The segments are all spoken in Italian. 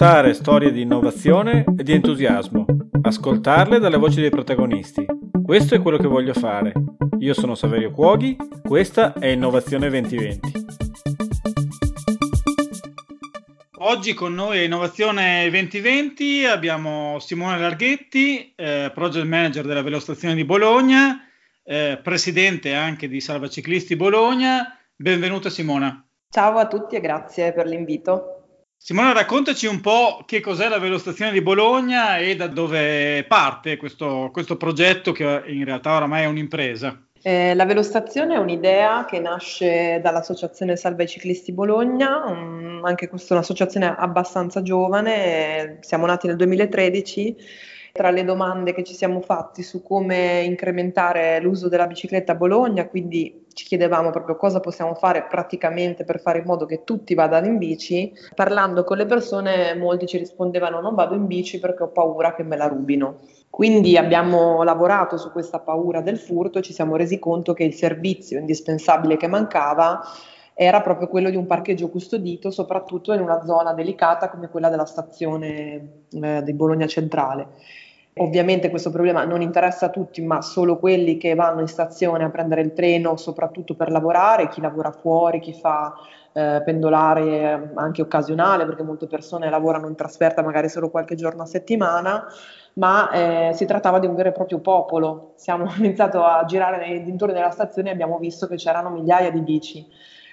raccontare storie di innovazione e di entusiasmo, ascoltarle dalle voci dei protagonisti. Questo è quello che voglio fare. Io sono Saverio Cuoghi, questa è Innovazione 2020. Oggi con noi a Innovazione 2020 abbiamo Simone Larghetti, eh, Project Manager della Velostazione di Bologna, eh, Presidente anche di Salva Ciclisti Bologna. Benvenuta Simona. Ciao a tutti e grazie per l'invito. Simona, raccontaci un po' che cos'è la Velostazione di Bologna e da dove parte questo, questo progetto che in realtà oramai è un'impresa. Eh, la Velostazione è un'idea che nasce dall'Associazione Salva i Ciclisti Bologna, um, anche questa è un'associazione abbastanza giovane, siamo nati nel 2013 tra le domande che ci siamo fatti su come incrementare l'uso della bicicletta a Bologna, quindi ci chiedevamo proprio cosa possiamo fare praticamente per fare in modo che tutti vadano in bici. Parlando con le persone, molti ci rispondevano non vado in bici perché ho paura che me la rubino. Quindi abbiamo lavorato su questa paura del furto ci siamo resi conto che il servizio indispensabile che mancava era proprio quello di un parcheggio custodito, soprattutto in una zona delicata come quella della stazione eh, di Bologna Centrale. Ovviamente questo problema non interessa a tutti, ma solo quelli che vanno in stazione a prendere il treno, soprattutto per lavorare, chi lavora fuori, chi fa eh, pendolare anche occasionale, perché molte persone lavorano in trasferta magari solo qualche giorno a settimana, ma eh, si trattava di un vero e proprio popolo. Siamo iniziato a girare nei dintorni della stazione e abbiamo visto che c'erano migliaia di bici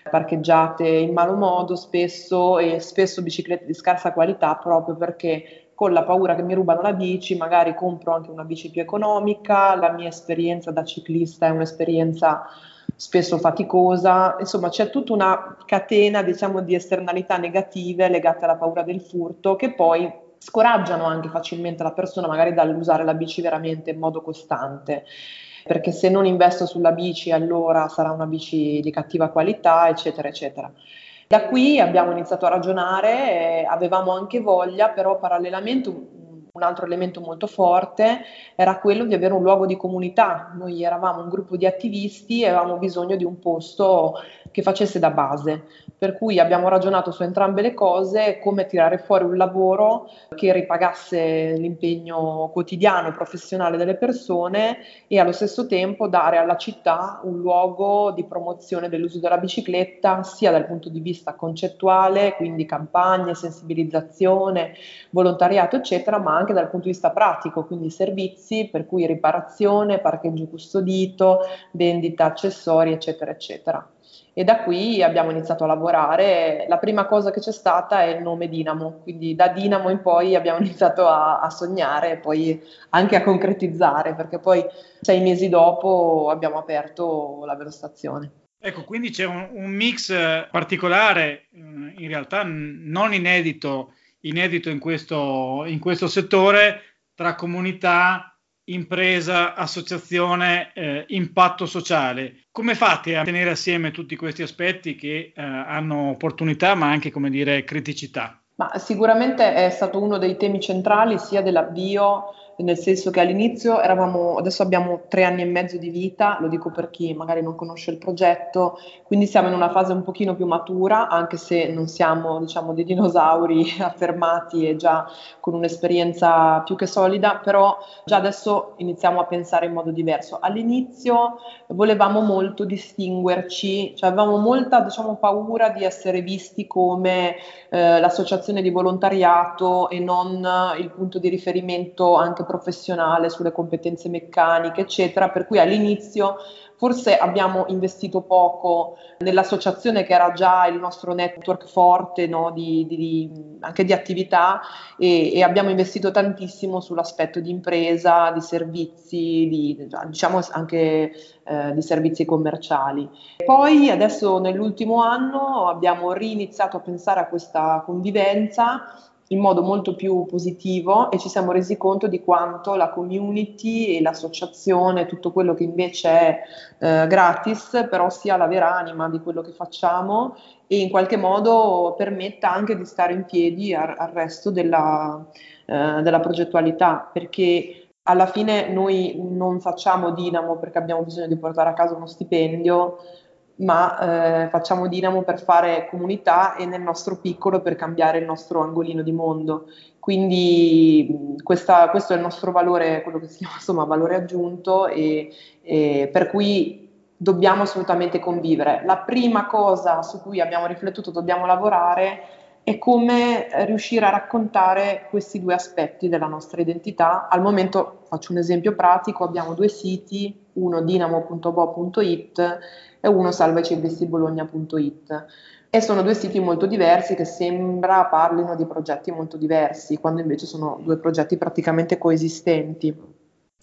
parcheggiate in malo modo spesso e spesso biciclette di scarsa qualità proprio perché con la paura che mi rubano la bici, magari compro anche una bici più economica, la mia esperienza da ciclista è un'esperienza spesso faticosa, insomma c'è tutta una catena diciamo di esternalità negative legate alla paura del furto che poi scoraggiano anche facilmente la persona magari dall'usare la bici veramente in modo costante. Perché se non investo sulla bici allora sarà una bici di cattiva qualità eccetera eccetera da qui abbiamo iniziato a ragionare, eh, avevamo anche voglia, però parallelamente un altro elemento molto forte era quello di avere un luogo di comunità. Noi eravamo un gruppo di attivisti e avevamo bisogno di un posto che facesse da base. Per cui abbiamo ragionato su entrambe le cose, come tirare fuori un lavoro che ripagasse l'impegno quotidiano e professionale delle persone e allo stesso tempo dare alla città un luogo di promozione dell'uso della bicicletta, sia dal punto di vista concettuale, quindi campagne, sensibilizzazione, volontariato, eccetera, ma anche dal punto di vista pratico, quindi servizi, per cui riparazione, parcheggio custodito, vendita accessori, eccetera, eccetera. E da qui abbiamo iniziato a lavorare. La prima cosa che c'è stata è il nome Dinamo, quindi da Dinamo in poi abbiamo iniziato a, a sognare e poi anche a concretizzare, perché poi sei mesi dopo abbiamo aperto la velostazione. Ecco, quindi c'è un, un mix particolare, in realtà non inedito inedito in questo, in questo settore tra comunità, impresa, associazione, eh, impatto sociale. Come fate a tenere assieme tutti questi aspetti che eh, hanno opportunità ma anche, come dire, criticità? Ma sicuramente è stato uno dei temi centrali sia dell'avvio nel senso che all'inizio eravamo, adesso abbiamo tre anni e mezzo di vita, lo dico per chi magari non conosce il progetto, quindi siamo in una fase un pochino più matura, anche se non siamo diciamo dei dinosauri affermati e già con un'esperienza più che solida, però già adesso iniziamo a pensare in modo diverso. All'inizio volevamo molto distinguerci, cioè avevamo molta diciamo, paura di essere visti come eh, l'associazione di volontariato e non il punto di riferimento anche professionale sulle competenze meccaniche, eccetera, per cui all'inizio forse abbiamo investito poco nell'associazione che era già il nostro network forte no, di, di, anche di attività e, e, abbiamo investito tantissimo sull'aspetto di impresa, di servizi, di, diciamo anche eh, di servizi commerciali. Poi adesso nell'ultimo anno abbiamo riniziato a pensare a questa convivenza in modo molto più positivo e ci siamo resi conto di quanto la community e l'associazione, tutto quello che invece è eh, gratis, però sia la vera anima di quello che facciamo e in qualche modo permetta anche di stare in piedi al, al resto della, eh, della progettualità, perché alla fine noi non facciamo Dinamo perché abbiamo bisogno di portare a casa uno stipendio, ma eh, facciamo Dinamo per fare comunità e nel nostro piccolo per cambiare il nostro angolino di mondo. Quindi questa, questo è il nostro valore, quello che si chiama insomma valore aggiunto e, e per cui dobbiamo assolutamente convivere. La prima cosa su cui abbiamo riflettuto, dobbiamo lavorare, è come riuscire a raccontare questi due aspetti della nostra identità. Al momento, faccio un esempio pratico, abbiamo due siti, uno dinamo.bo.it e uno salvacivestibologna.it e sono due siti molto diversi che sembra parlino di progetti molto diversi, quando invece sono due progetti praticamente coesistenti.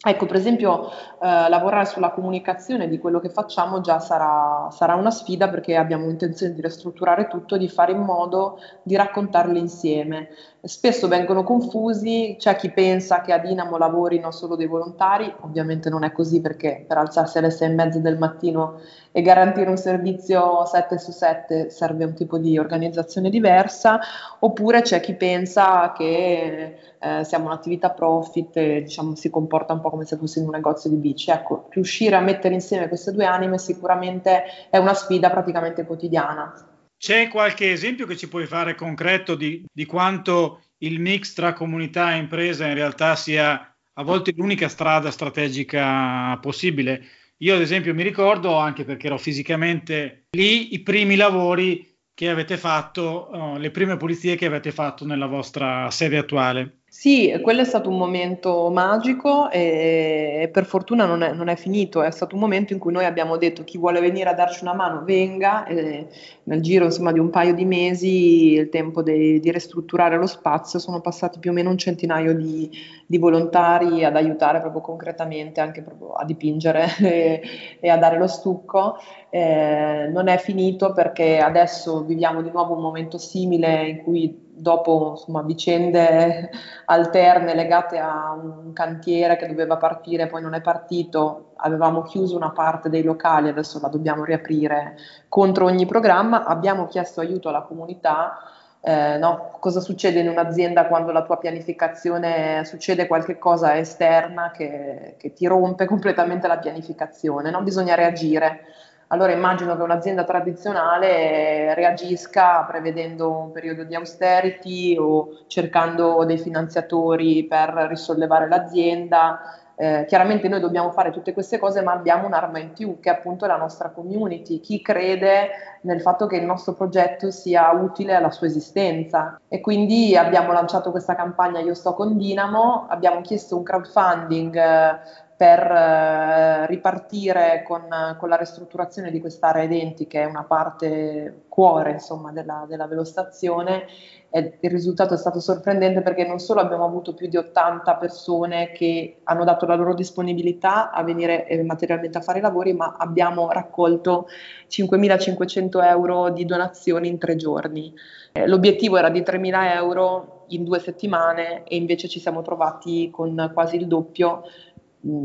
Ecco, per esempio, eh, lavorare sulla comunicazione di quello che facciamo già sarà, sarà, una sfida perché abbiamo intenzione di ristrutturare tutto e di fare in modo di raccontarle insieme. Spesso vengono confusi, c'è chi pensa che a Dinamo lavorino solo dei volontari, ovviamente non è così perché per alzarsi alle sei e mezza del mattino e garantire un servizio 7 su 7 serve un tipo di organizzazione diversa, oppure c'è chi pensa che eh, siamo un'attività profit e diciamo, si comporta un po' come se fossimo un negozio di bici. Ecco, riuscire a mettere insieme queste due anime sicuramente è una sfida praticamente quotidiana. C'è qualche esempio che ci puoi fare concreto di, di quanto il mix tra comunità e impresa in realtà sia a volte l'unica strada strategica possibile? Io ad esempio mi ricordo, anche perché ero fisicamente lì, i primi lavori che avete fatto, uh, le prime pulizie che avete fatto nella vostra sede attuale. Sì, quello è stato un momento magico e per fortuna non è, non è, finito, è stato un momento in cui noi abbiamo detto chi vuole venire a darci una mano venga e nel giro insomma, di un paio di mesi, il tempo de, di ristrutturare lo spazio, sono passati più o meno un centinaio di, di volontari ad aiutare proprio concretamente anche proprio a dipingere e, e a dare lo stucco. Eh, non è finito perché adesso viviamo di nuovo un momento simile in cui dopo insomma, vicende alterne legate a un cantiere che doveva partire, poi non è partito, avevamo chiuso una parte dei locali, adesso la dobbiamo riaprire contro ogni programma, abbiamo chiesto aiuto alla comunità. Eh, no? Cosa succede in un'azienda quando la tua pianificazione succede qualcosa esterna che, che ti rompe completamente la pianificazione? No? Bisogna reagire. Allora immagino che un'azienda tradizionale reagisca prevedendo un periodo di austerity o cercando dei finanziatori per risollevare l'azienda. Eh, chiaramente noi dobbiamo fare tutte queste cose, ma abbiamo un'arma in più che è appunto la nostra community, chi crede nel fatto che il nostro progetto sia utile alla sua esistenza. E quindi abbiamo lanciato questa campagna Io sto con Dinamo, abbiamo chiesto un crowdfunding eh, per eh, ripartire con, con, la ristrutturazione di quest'area denti che è una parte cuore insomma, della, della velostazione e il risultato è stato sorprendente perché non solo abbiamo avuto più di 80 persone che hanno dato la loro disponibilità a venire eh, materialmente a fare i lavori ma abbiamo raccolto 5.500 euro di donazioni in tre giorni. Eh, l'obiettivo era di 3.000 euro in due settimane e invece ci siamo trovati con quasi il doppio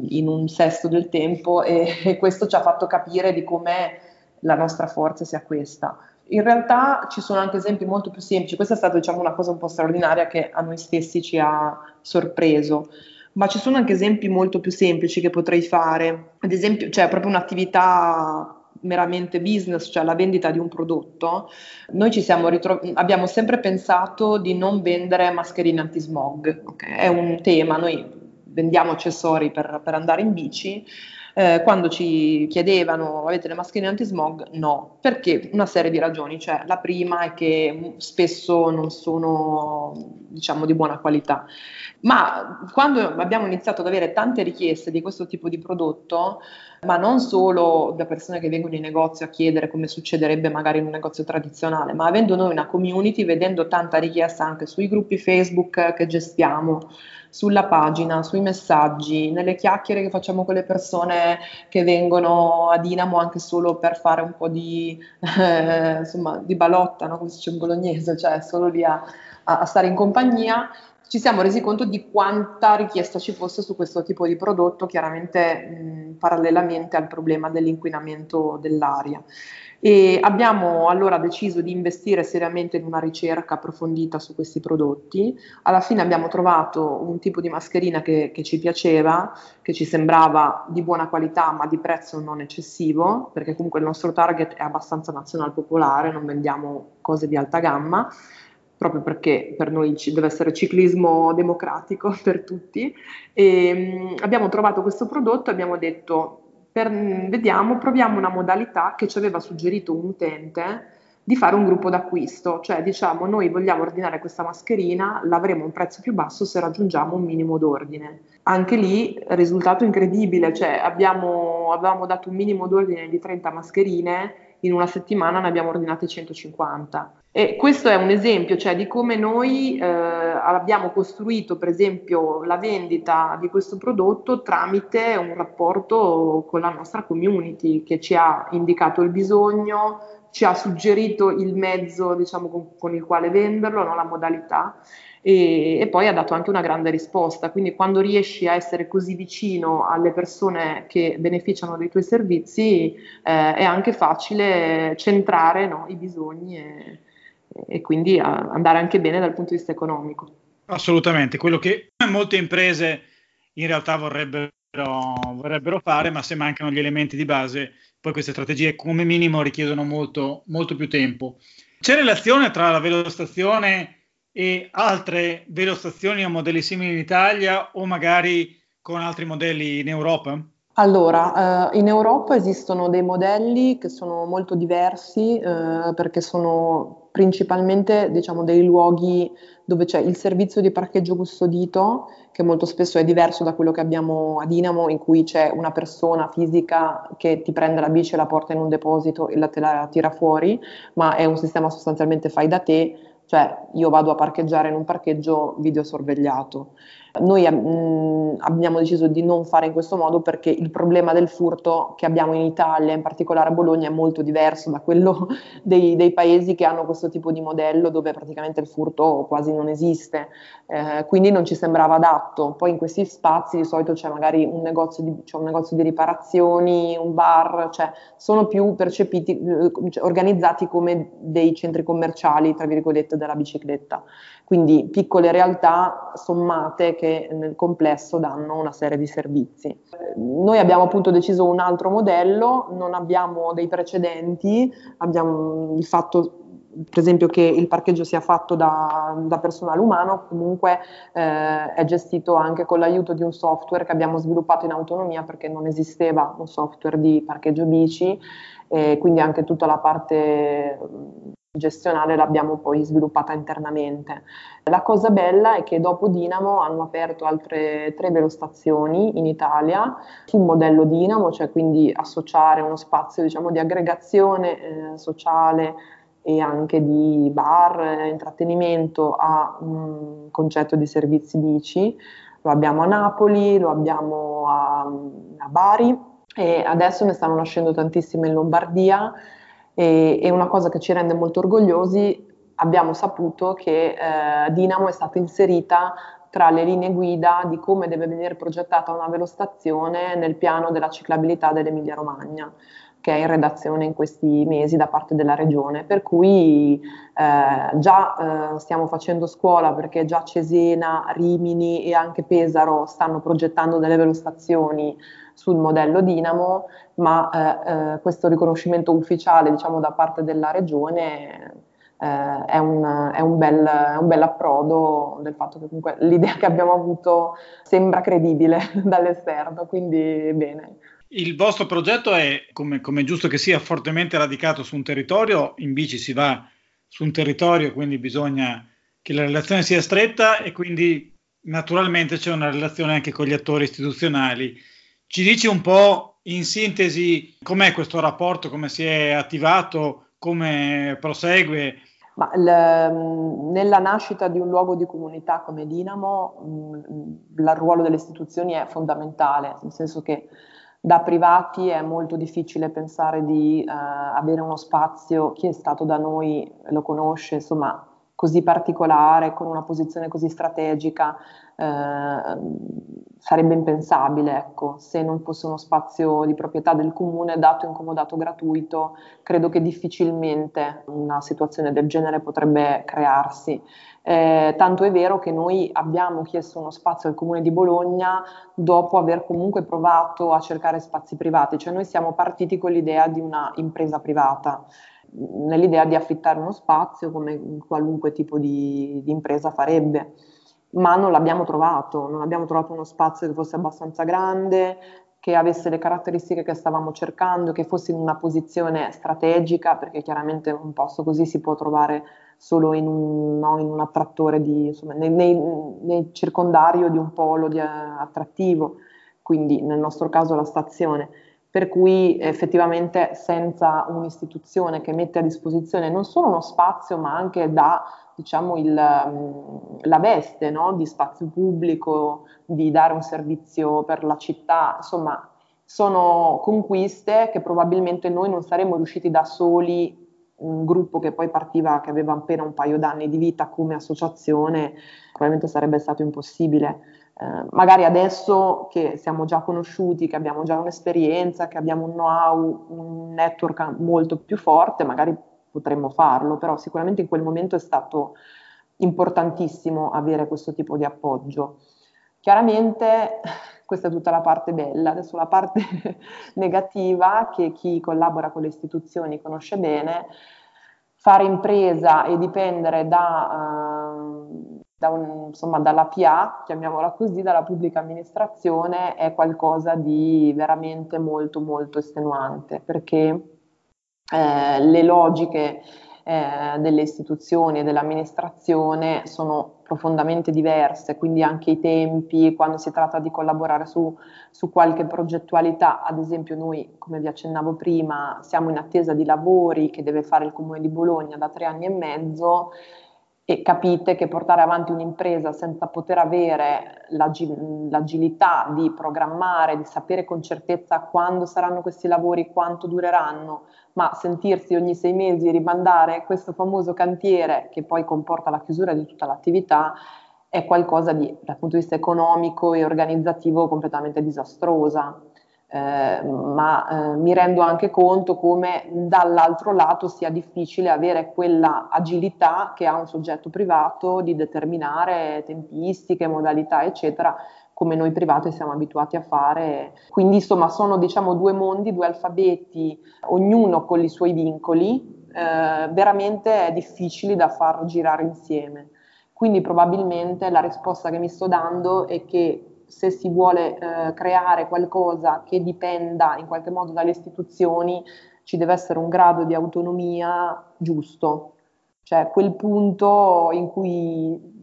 in un sesto del tempo e, e questo ci ha fatto capire di come la nostra forza sia questa. In realtà ci sono anche esempi molto più semplici, questa è stata diciamo, una cosa un po' straordinaria che a noi stessi ci ha sorpreso, ma ci sono anche esempi molto più semplici che potrei fare, ad esempio c'è cioè, proprio un'attività meramente business, cioè la vendita di un prodotto, noi ritrovati, abbiamo sempre pensato di non vendere mascherine anti-smog, okay? è un tema, noi vendiamo accessori per, per andare in bici, eh, quando ci chiedevano avete le mascherine anti-smog, no, perché una serie di ragioni, cioè la prima è che spesso non sono diciamo di buona qualità, ma quando abbiamo iniziato ad avere tante richieste di questo tipo di prodotto, ma non solo da persone che vengono in negozio a chiedere come succederebbe magari in un negozio tradizionale, ma avendo noi una community, vedendo tanta richiesta anche sui gruppi Facebook che gestiamo, sulla pagina, sui messaggi, nelle chiacchiere che facciamo con le persone che vengono a Dinamo anche solo per fare un po' di, eh, insomma, di balotta, no? come si dice in bolognese, cioè solo lì a, a, stare in compagnia ci siamo resi conto di quanta richiesta ci fosse su questo tipo di prodotto, chiaramente mh, parallelamente al problema dell'inquinamento dell'aria. E abbiamo allora deciso di investire seriamente in una ricerca approfondita su questi prodotti. Alla fine abbiamo trovato un tipo di mascherina che, che, ci piaceva, che ci sembrava di buona qualità ma di prezzo non eccessivo, perché comunque il nostro target è abbastanza nazional popolare, non vendiamo cose di alta gamma, proprio perché per noi deve essere ciclismo democratico per tutti. E, mh, abbiamo trovato questo prodotto e abbiamo detto per, vediamo, proviamo una modalità che ci aveva suggerito un utente di fare un gruppo d'acquisto, cioè diciamo noi vogliamo ordinare questa mascherina, l'avremo a un prezzo più basso se raggiungiamo un minimo d'ordine. Anche lì risultato incredibile, cioè abbiamo, avevamo dato un minimo d'ordine di 30 mascherine, in una settimana ne abbiamo ordinate 150. E questo è un esempio cioè, di come noi eh, abbiamo costruito, per esempio, la vendita di questo prodotto tramite un rapporto con la nostra community che ci ha indicato il bisogno, ci ha suggerito il mezzo diciamo, con, con il quale venderlo, no? la modalità. E, e, poi ha dato anche una grande risposta. Quindi quando riesci a essere così vicino alle persone che beneficiano dei tuoi servizi eh, è anche facile centrare no, i bisogni e, e quindi andare anche bene dal punto di vista economico. Assolutamente, quello che molte imprese in realtà vorrebbero, vorrebbero fare, ma se mancano gli elementi di base, poi queste strategie come minimo richiedono molto, molto più tempo. C'è relazione tra la velostazione e altre velostazioni o modelli simili in Italia o magari con altri modelli in Europa? Allora, eh, in Europa esistono dei modelli che sono molto diversi eh, perché sono principalmente diciamo, dei luoghi dove c'è il servizio di parcheggio custodito, che molto spesso è diverso da quello che abbiamo a Dinamo, in cui c'è una persona fisica che ti prende la bici la porta in un deposito e la te la tira fuori, ma è un sistema sostanzialmente fai da te, cioè io vado a parcheggiare in un parcheggio videosorvegliato. Noi mh, mm, abbiamo deciso di non fare in questo modo perché il problema del furto che abbiamo in Italia, in particolare a Bologna, è molto diverso da quello dei, dei paesi che hanno questo tipo di modello dove praticamente il furto quasi non esiste. Eh, quindi non ci sembrava adatto. Poi in questi spazi di solito c'è magari un negozio di, un negozio di riparazioni, un bar, cioè sono più percepiti, eh, organizzati come dei centri commerciali, tra virgolette, della bicicletta. Quindi piccole realtà sommate che nel complesso danno una serie di servizi. Noi abbiamo appunto deciso un altro modello, non abbiamo dei precedenti, abbiamo il fatto per esempio che il parcheggio sia fatto da, da personale umano, comunque eh, è gestito anche con l'aiuto di un software che abbiamo sviluppato in autonomia perché non esisteva un software di parcheggio bici e quindi anche tutta la parte gestionale l'abbiamo poi sviluppata internamente. La cosa bella è che dopo Dinamo hanno aperto altre tre velostazioni in Italia sul modello Dinamo, cioè quindi associare uno spazio diciamo, di aggregazione eh, sociale e anche di bar, intrattenimento a un concetto di servizi bici. Lo abbiamo a Napoli, lo abbiamo a, a Bari e adesso ne stanno nascendo tantissime in Lombardia e, e una cosa che ci rende molto orgogliosi, abbiamo saputo che eh, Dinamo è stata inserita tra le linee guida di come deve venire progettata una velostazione nel piano della ciclabilità dell'Emilia Romagna che è in redazione in questi mesi da parte della regione, per cui eh, già eh, stiamo facendo scuola perché già Cesena, Rimini e anche Pesaro stanno progettando delle velostazioni sul modello Dinamo, ma eh, eh, questo riconoscimento ufficiale diciamo, da parte della regione eh, è, un, è, un bel, è un bel approdo del fatto che comunque l'idea che abbiamo avuto sembra credibile dall'esterno, quindi bene. Il vostro progetto è, come, come, è giusto che sia, fortemente radicato su un territorio, in bici si va su un territorio, quindi bisogna che la relazione sia stretta e quindi naturalmente c'è una relazione anche con gli attori istituzionali ci dici un po' in sintesi com'è questo rapporto, come si è attivato, come prosegue? Il, mm, nella nascita di un luogo di comunità come Dinamo mm, il ruolo delle istituzioni è fondamentale, nel senso che da privati è molto difficile pensare di uh, avere uno spazio, chi è stato da noi lo conosce, insomma così particolare, con una posizione così strategica, eh, sarebbe impensabile, ecco, se non fosse uno spazio di proprietà del comune, dato incomodato gratuito, credo che difficilmente una situazione del genere potrebbe crearsi. Eh, tanto è vero che noi abbiamo chiesto uno spazio al comune di Bologna dopo aver comunque provato a cercare spazi privati, cioè noi siamo partiti con l'idea di una impresa privata nell'idea di affittare uno spazio come qualunque tipo di, di impresa farebbe, ma non l'abbiamo trovato, non abbiamo trovato uno spazio che fosse abbastanza grande, che avesse le caratteristiche che stavamo cercando, che fosse in una posizione strategica, perché chiaramente un posto così si può trovare solo in un, no, in un attrattore, di, insomma, nel, nel, nel, circondario di un polo di, attrattivo, quindi nel nostro caso la stazione per cui effettivamente senza un'istituzione che mette a disposizione non solo uno spazio ma anche da diciamo il, mm, la veste no? di spazio pubblico, di dare un servizio per la città, insomma sono conquiste che probabilmente noi non saremmo riusciti da soli un gruppo che poi partiva, che aveva appena un paio d'anni di vita come associazione, probabilmente sarebbe stato impossibile. Eh, magari adesso che siamo già conosciuti, che abbiamo già un'esperienza, che abbiamo un know-how, un network molto più forte, magari potremmo farlo, però sicuramente in quel momento è stato importantissimo avere questo tipo di appoggio. Chiaramente questa è tutta la parte bella, adesso la parte negativa che chi collabora con le istituzioni conosce bene, fare impresa e dipendere da... Uh, da un, insomma, dalla PA, chiamiamola così, dalla pubblica amministrazione, è qualcosa di veramente molto, molto estenuante, perché eh, le logiche eh, delle istituzioni e dell'amministrazione sono profondamente diverse, quindi anche i tempi, quando si tratta di collaborare su, su qualche progettualità, ad esempio noi, come vi accennavo prima, siamo in attesa di lavori che deve fare il Comune di Bologna da tre anni e mezzo, e capite che portare avanti un'impresa senza poter avere l'agilità di programmare, di sapere con certezza quando saranno questi lavori, quanto dureranno, ma sentirsi ogni sei mesi rimandare questo famoso cantiere che poi comporta la chiusura di tutta l'attività è qualcosa di, dal punto di vista economico e organizzativo, completamente disastrosa eh, ma eh, mi rendo anche conto come dall'altro lato sia difficile avere quella agilità che ha un soggetto privato di determinare tempistiche, modalità, eccetera, come noi privati siamo abituati a fare. Quindi insomma sono diciamo due mondi, due alfabeti, ognuno con i suoi vincoli, eh, veramente difficili da far girare insieme. Quindi probabilmente la risposta che mi sto dando è che se si vuole eh, creare qualcosa che dipenda in qualche modo dalle istituzioni, ci deve essere un grado di autonomia giusto, cioè quel punto in cui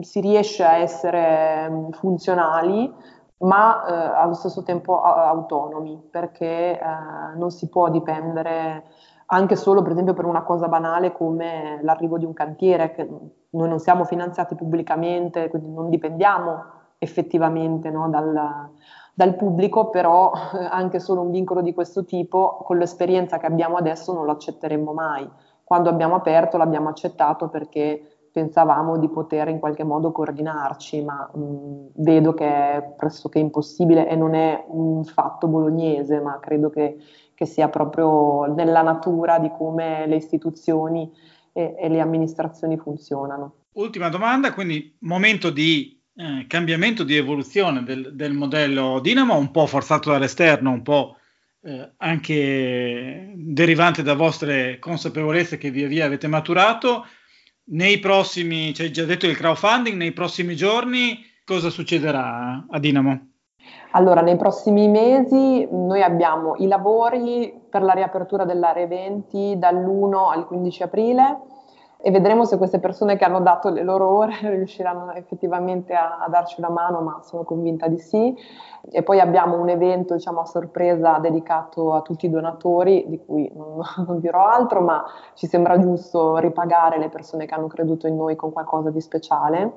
si riesce a essere mm, funzionali, ma eh, allo stesso tempo autonomi, perché eh, non si può dipendere anche solo per esempio per una cosa banale come l'arrivo di un cantiere, che noi non siamo finanziati pubblicamente, quindi non dipendiamo effettivamente no, dal, dal, pubblico, però anche solo un vincolo di questo tipo, con l'esperienza che abbiamo adesso, non lo accetteremmo mai. Quando abbiamo aperto l'abbiamo accettato perché pensavamo di poter in qualche modo coordinarci, ma mh, vedo che è pressoché impossibile e non è un fatto bolognese, ma credo che, che sia proprio nella natura di come le istituzioni e, e le amministrazioni funzionano. Ultima domanda, quindi momento di eh, cambiamento di evoluzione del, del, modello Dinamo, un po' forzato dall'esterno, un po' eh, anche derivante da vostre consapevolezze che via via avete maturato. Nei prossimi, cioè già detto il crowdfunding, nei prossimi giorni cosa succederà a Dinamo? Allora, nei prossimi mesi noi abbiamo i lavori per la riapertura dell'area eventi dall'1 al 15 aprile e vedremo se queste persone che hanno dato le loro ore riusciranno effettivamente a, a, darci una mano, ma sono convinta di sì. E poi abbiamo un evento diciamo, a sorpresa dedicato a tutti i donatori, di cui non, non dirò altro, ma ci sembra giusto ripagare le persone che hanno creduto in noi con qualcosa di speciale.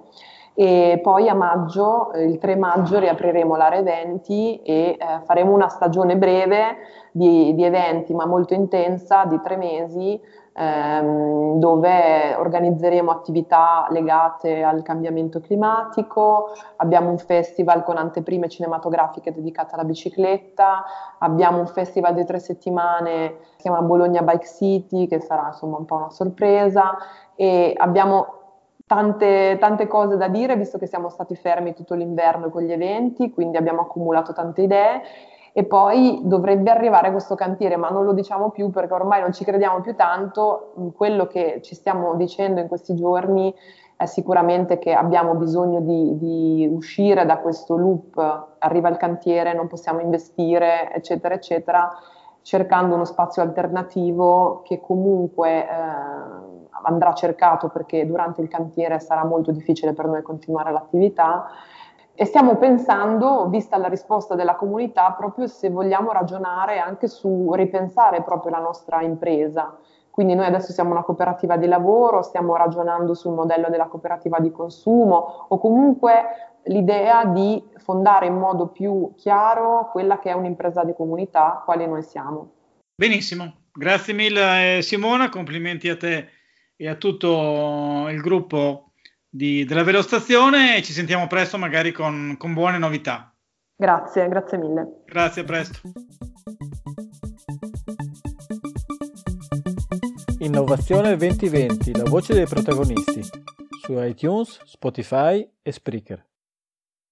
e poi a maggio, il 3 maggio, riapriremo l'area eventi e eh, faremo una stagione breve di, di, eventi, ma molto intensa, di tre mesi, ehm, dove organizzeremo attività legate al cambiamento climatico, abbiamo un festival con anteprime cinematografiche dedicate alla bicicletta, abbiamo un festival di tre settimane che si chiama Bologna Bike City, che sarà insomma un po' una sorpresa, e abbiamo Tante, tante, cose da dire, visto che siamo stati fermi tutto l'inverno con gli eventi, quindi abbiamo accumulato tante idee. E poi dovrebbe arrivare questo cantiere, ma non lo diciamo più perché ormai non ci crediamo più tanto. Quello che ci stiamo dicendo in questi giorni è sicuramente che abbiamo bisogno di, di uscire da questo loop, arriva il cantiere, non possiamo investire, eccetera, eccetera, cercando uno spazio alternativo che comunque... Eh, andrà cercato perché durante il cantiere sarà molto difficile per noi continuare l'attività e stiamo pensando, vista la risposta della comunità, proprio se vogliamo ragionare anche su ripensare proprio la nostra impresa. Quindi noi adesso siamo una cooperativa di lavoro, stiamo ragionando sul modello della cooperativa di consumo o comunque l'idea di fondare in modo più chiaro quella che è un'impresa di comunità, quale noi siamo. Benissimo, grazie mille Simona, complimenti a te e a tutto il gruppo di, della Velostazione e ci sentiamo presto magari con, con buone novità. Grazie, grazie mille. Grazie, a presto. Innovazione 2020, la voce dei protagonisti su iTunes, Spotify e Spreaker.